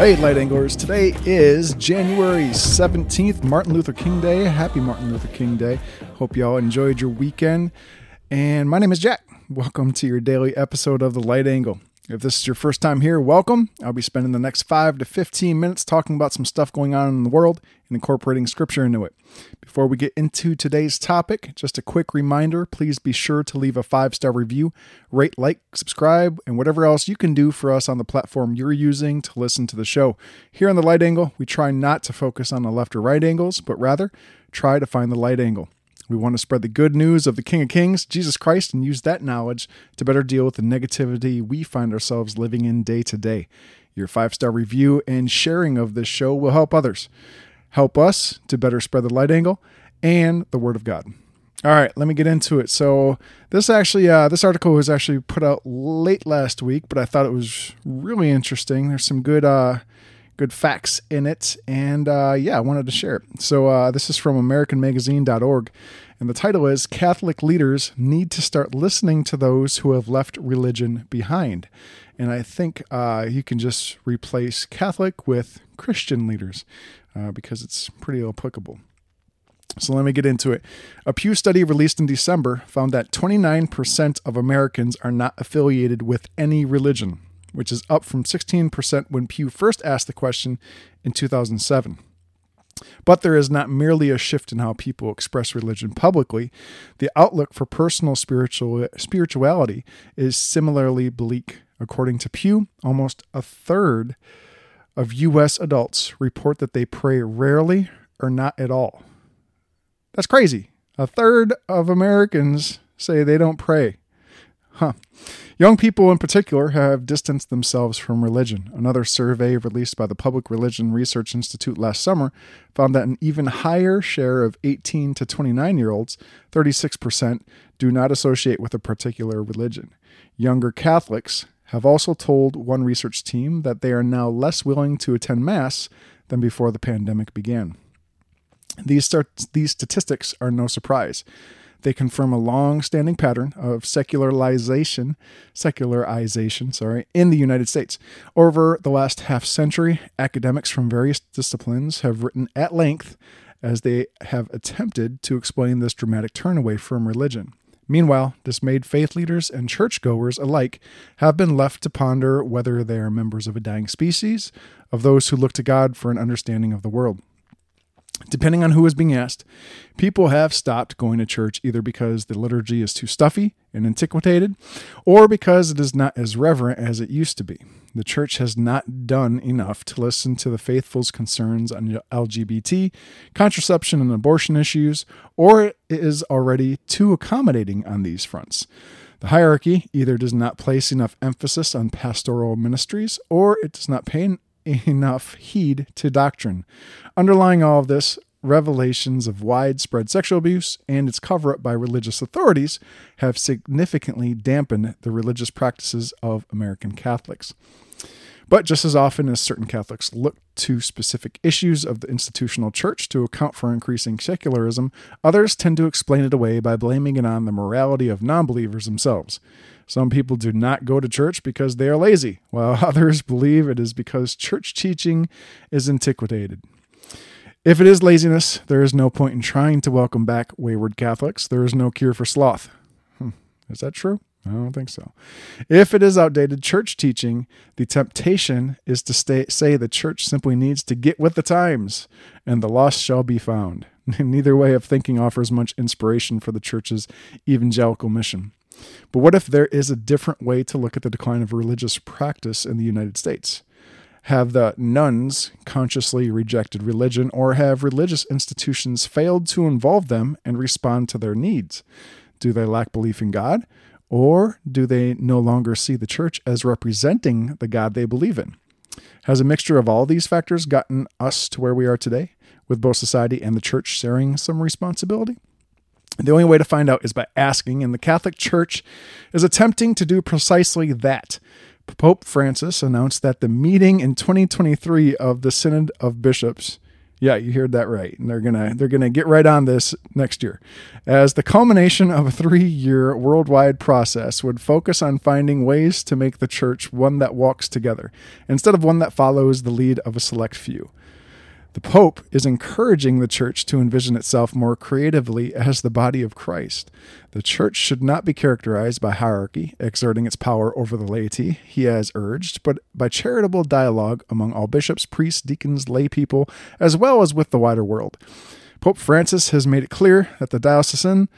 Hey, Light Anglers. Today is January 17th, Martin Luther King Day. Happy Martin Luther King Day. Hope y'all enjoyed your weekend. And my name is Jack. Welcome to your daily episode of The Light Angle. If this is your first time here, welcome. I'll be spending the next 5 to 15 minutes talking about some stuff going on in the world and incorporating scripture into it. Before we get into today's topic, just a quick reminder please be sure to leave a five star review, rate, like, subscribe, and whatever else you can do for us on the platform you're using to listen to the show. Here on the light angle, we try not to focus on the left or right angles, but rather try to find the light angle. We want to spread the good news of the King of Kings, Jesus Christ, and use that knowledge to better deal with the negativity we find ourselves living in day to day. Your five star review and sharing of this show will help others, help us to better spread the light angle and the Word of God. All right, let me get into it. So this actually, uh, this article was actually put out late last week, but I thought it was really interesting. There's some good, uh, good facts in it. And uh, yeah, I wanted to share it. So uh, this is from AmericanMagazine.org. And the title is Catholic Leaders Need to Start Listening to Those Who Have Left Religion Behind. And I think uh, you can just replace Catholic with Christian leaders uh, because it's pretty applicable. So let me get into it. A Pew study released in December found that 29% of Americans are not affiliated with any religion which is up from 16% when Pew first asked the question in 2007. But there is not merely a shift in how people express religion publicly. The outlook for personal spiritual spirituality is similarly bleak. According to Pew, almost a third of US adults report that they pray rarely or not at all. That's crazy. A third of Americans say they don't pray. Huh. Young people in particular have distanced themselves from religion. Another survey released by the Public Religion Research Institute last summer found that an even higher share of 18 to 29 year olds, 36%, do not associate with a particular religion. Younger Catholics have also told one research team that they are now less willing to attend Mass than before the pandemic began. These, start, these statistics are no surprise. They confirm a long-standing pattern of secularization, secularization, sorry, in the United States. Over the last half century, academics from various disciplines have written at length as they have attempted to explain this dramatic turn away from religion. Meanwhile, dismayed faith leaders and churchgoers alike have been left to ponder whether they are members of a dying species, of those who look to God for an understanding of the world. Depending on who is being asked, people have stopped going to church either because the liturgy is too stuffy and antiquated or because it is not as reverent as it used to be. The church has not done enough to listen to the faithful's concerns on LGBT, contraception, and abortion issues, or it is already too accommodating on these fronts. The hierarchy either does not place enough emphasis on pastoral ministries or it does not pay enough heed to doctrine. Underlying all of this, revelations of widespread sexual abuse and its cover up by religious authorities have significantly dampened the religious practices of American Catholics. But just as often as certain Catholics look to specific issues of the institutional church to account for increasing secularism, others tend to explain it away by blaming it on the morality of non believers themselves. Some people do not go to church because they are lazy, while others believe it is because church teaching is antiquated. If it is laziness, there is no point in trying to welcome back wayward Catholics. There is no cure for sloth. Hmm. Is that true? I don't think so. If it is outdated church teaching, the temptation is to stay, say the church simply needs to get with the times, and the lost shall be found. Neither way of thinking offers much inspiration for the church's evangelical mission. But what if there is a different way to look at the decline of religious practice in the United States? Have the nones consciously rejected religion, or have religious institutions failed to involve them and respond to their needs? Do they lack belief in God, or do they no longer see the church as representing the God they believe in? Has a mixture of all these factors gotten us to where we are today, with both society and the church sharing some responsibility? The only way to find out is by asking, and the Catholic Church is attempting to do precisely that. Pope Francis announced that the meeting in 2023 of the Synod of Bishops, Yeah, you heard that right. And they're gonna they're gonna get right on this next year. As the culmination of a three-year worldwide process would focus on finding ways to make the church one that walks together, instead of one that follows the lead of a select few. The Pope is encouraging the church to envision itself more creatively as the body of Christ. The church should not be characterized by hierarchy, exerting its power over the laity, he has urged, but by charitable dialogue among all bishops, priests, deacons, lay people, as well as with the wider world. Pope Francis has made it clear that the diocesan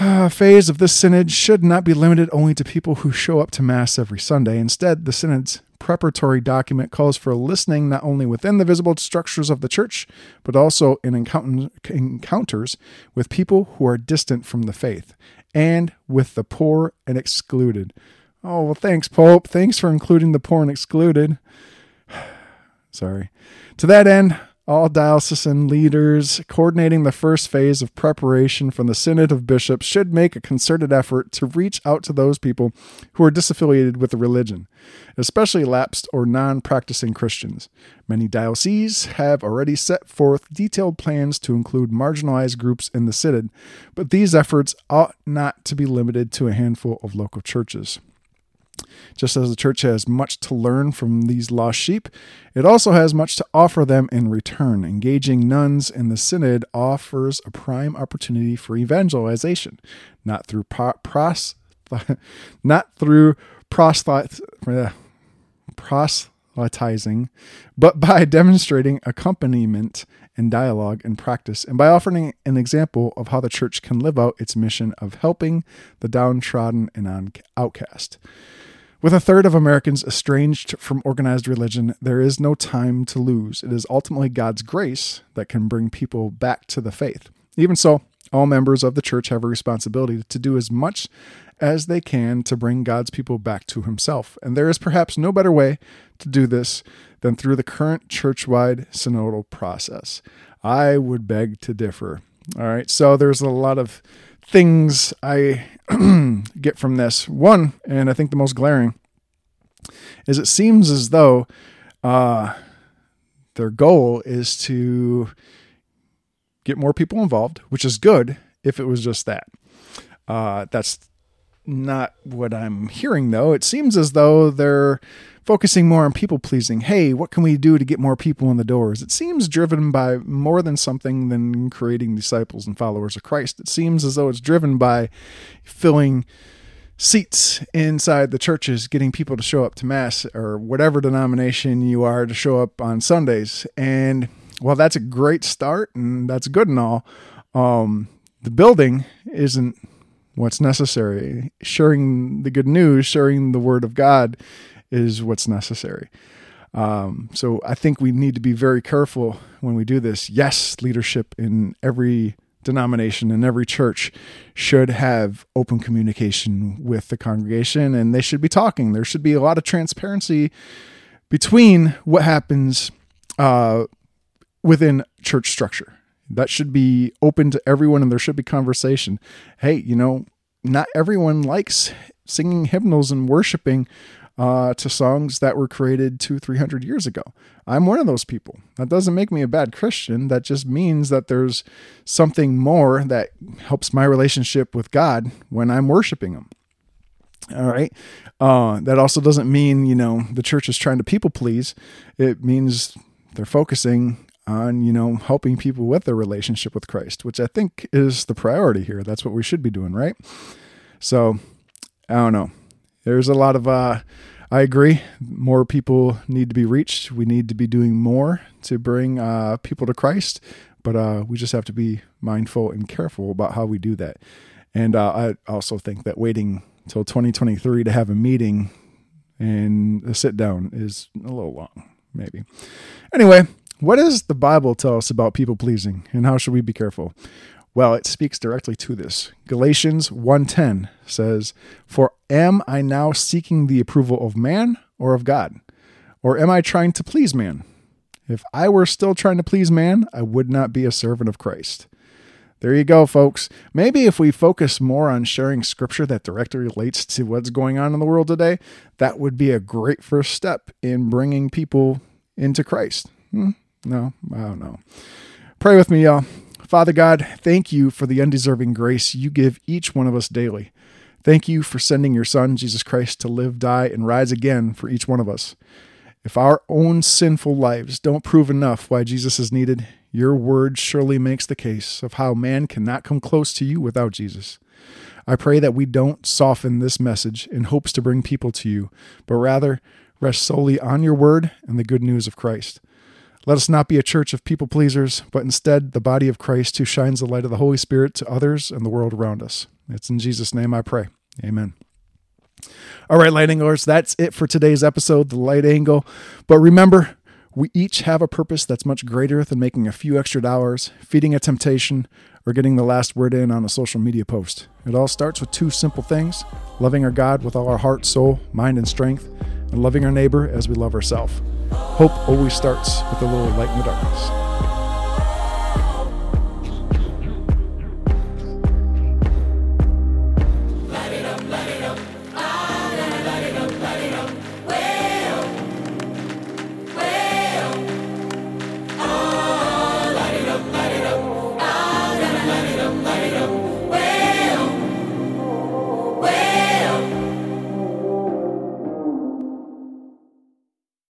uh, phase of this synod should not be limited only to people who show up to Mass every Sunday. Instead, the synod's preparatory document calls for listening not only within the visible structures of the church, but also in encounters with people who are distant from the faith and with the poor and excluded. Oh, well, thanks, Pope. Thanks for including the poor and excluded. Sorry. To that end, all diocesan leaders coordinating the first phase of preparation from the Synod of Bishops should make a concerted effort to reach out to those people who are disaffiliated with the religion, especially lapsed or non practicing Christians. Many dioceses have already set forth detailed plans to include marginalized groups in the Synod, but these efforts ought not to be limited to a handful of local churches. Just as the church has much to learn from these lost sheep, it also has much to offer them in return. Engaging nones in the synod offers a prime opportunity for evangelization, not through pros, not through proselytizing, but by demonstrating accompaniment and dialogue and practice, and by offering an example of how the church can live out its mission of helping the downtrodden and outcast. With a third of Americans estranged from organized religion, there is no time to lose. It is ultimately God's grace that can bring people back to the faith. Even so, all members of the church have a responsibility to do as much as they can to bring God's people back to Himself. And there is perhaps no better way to do this than through the current church wide synodal process. I would beg to differ. All right, so there's a lot of things I get from this. One, and I think the most glaring, is it seems as though uh, their goal is to get more people involved, which is good if it was just that. Uh, that's not what I'm hearing, though. It seems as though they're focusing more on people pleasing. Hey, what can we do to get more people in the doors? It seems driven by more than something than creating disciples and followers of Christ. It seems as though it's driven by filling seats inside the churches, getting people to show up to Mass or whatever denomination you are to show up on Sundays. And while that's a great start and that's good and all. Um, the building isn't what's necessary. Sharing the good news, sharing the word of God is what's necessary. Um, so I think we need to be very careful when we do this. Yes, leadership in every denomination and every church should have open communication with the congregation and they should be talking. There should be a lot of transparency between what happens uh, within church structure. That should be open to everyone and there should be conversation. Hey, you know, not everyone likes singing hymnals and worshiping uh, to songs that were created two, three hundred years ago. I'm one of those people. That doesn't make me a bad Christian. That just means that there's something more that helps my relationship with God when I'm worshiping Him. All right. Uh, that also doesn't mean, you know, the church is trying to people please. It means they're focusing on, you know, helping people with their relationship with Christ, which I think is the priority here. That's what we should be doing, right? So, I don't know. There's a lot of uh I agree. More people need to be reached. We need to be doing more to bring uh, people to Christ, but uh, we just have to be mindful and careful about how we do that. And uh, I also think that waiting till 2023 to have a meeting and a sit down is a little long, maybe. Anyway, what does the Bible tell us about people pleasing and how should we be careful? Well, it speaks directly to this. Galatians 1:10 says, "For am I now seeking the approval of man or of God? Or am I trying to please man? If I were still trying to please man, I would not be a servant of Christ." There you go, folks. Maybe if we focus more on sharing scripture that directly relates to what's going on in the world today, that would be a great first step in bringing people into Christ. Hmm? No, I don't know. Pray with me, y'all. Father God, thank you for the undeserving grace you give each one of us daily. Thank you for sending your Son, Jesus Christ, to live, die, and rise again for each one of us. If our own sinful lives don't prove enough why Jesus is needed, your word surely makes the case of how man cannot come close to you without Jesus. I pray that we don't soften this message in hopes to bring people to you, but rather rest solely on your word and the good news of Christ. Let us not be a church of people pleasers, but instead the body of Christ who shines the light of the Holy Spirit to others and the world around us. It's in Jesus' name I pray. Amen. All right, light anglers, that's it for today's episode, The Light Angle. But remember, we each have a purpose that's much greater than making a few extra dollars, feeding a temptation, or getting the last word in on a social media post. It all starts with two simple things loving our God with all our heart, soul, mind, and strength, and loving our neighbor as we love ourselves. Hope always starts with a little light in the darkness.